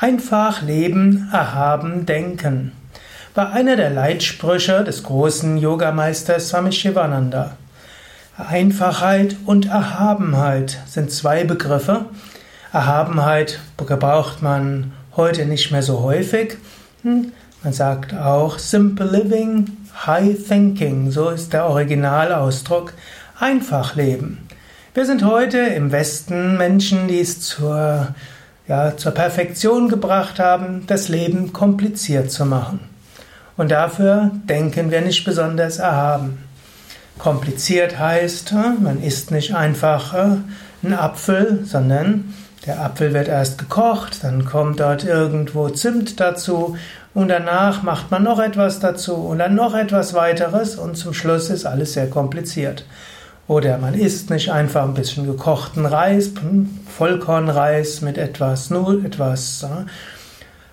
Einfach leben, erhaben denken war einer der Leitsprüche des großen Yogameisters Swami Shivananda. Einfachheit und Erhabenheit sind zwei Begriffe. Erhabenheit gebraucht man heute nicht mehr so häufig. Hm, man sagt auch Simple Living, High Thinking, so ist der Originalausdruck. Einfach leben. Wir sind heute im Westen Menschen, die es zur ja, zur Perfektion gebracht haben, das Leben kompliziert zu machen. Und dafür denken wir nicht besonders erhaben. Kompliziert heißt, äh, man isst nicht einfach äh, einen Apfel, sondern der Apfel wird erst gekocht, dann kommt dort irgendwo Zimt dazu und danach macht man noch etwas dazu und dann noch etwas weiteres und zum Schluss ist alles sehr kompliziert. Oder man isst nicht einfach ein bisschen gekochten Reis, Vollkornreis mit etwas, nur etwas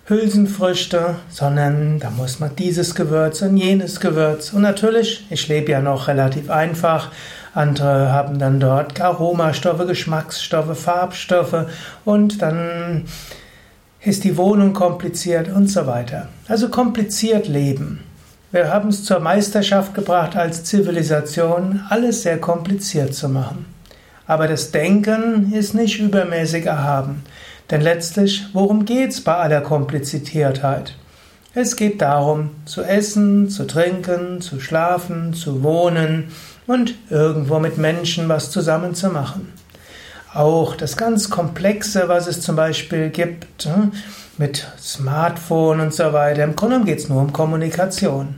Hülsenfrüchte, sondern da muss man dieses Gewürz und jenes Gewürz. Und natürlich, ich lebe ja noch relativ einfach. Andere haben dann dort Aromastoffe, Geschmacksstoffe, Farbstoffe und dann ist die Wohnung kompliziert und so weiter. Also kompliziert leben. Wir haben es zur Meisterschaft gebracht, als Zivilisation alles sehr kompliziert zu machen. Aber das Denken ist nicht übermäßig erhaben. Denn letztlich, worum geht's bei aller Kompliziertheit? Es geht darum, zu essen, zu trinken, zu schlafen, zu wohnen und irgendwo mit Menschen was zusammen zu machen. Auch das ganz Komplexe, was es zum Beispiel gibt, hm, mit Smartphone und so weiter. Im Grunde geht es nur um Kommunikation.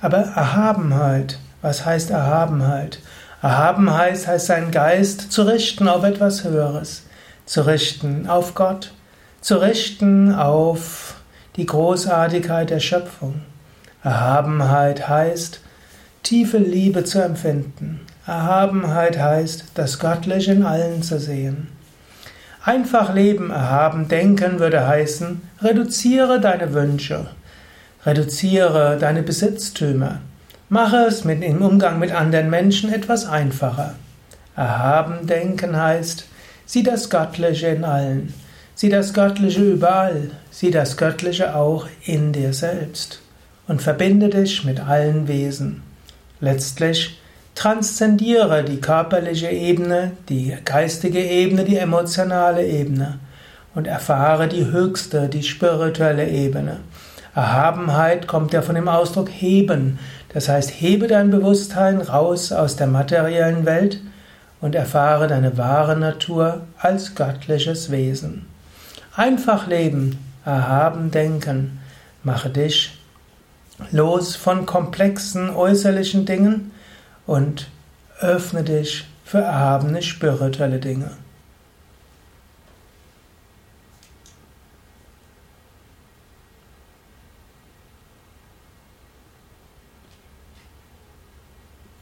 Aber Erhabenheit, was heißt Erhabenheit? Erhabenheit heißt, seinen Geist zu richten auf etwas Höheres, zu richten auf Gott, zu richten auf die Großartigkeit der Schöpfung. Erhabenheit heißt, tiefe Liebe zu empfinden. Erhabenheit heißt, das Göttliche in allen zu sehen. Einfach leben, erhaben, denken würde heißen, reduziere deine Wünsche, reduziere deine Besitztümer, mache es mit, im Umgang mit anderen Menschen etwas einfacher. Erhaben, denken heißt, sieh das Göttliche in allen, sieh das Göttliche überall, sieh das Göttliche auch in dir selbst und verbinde dich mit allen Wesen. Letztlich Transzendiere die körperliche Ebene, die geistige Ebene, die emotionale Ebene und erfahre die höchste, die spirituelle Ebene. Erhabenheit kommt ja von dem Ausdruck heben. Das heißt, hebe dein Bewusstsein raus aus der materiellen Welt und erfahre deine wahre Natur als göttliches Wesen. Einfach leben, erhaben denken, mache dich los von komplexen äußerlichen Dingen, und öffne dich für erhabene spirituelle Dinge.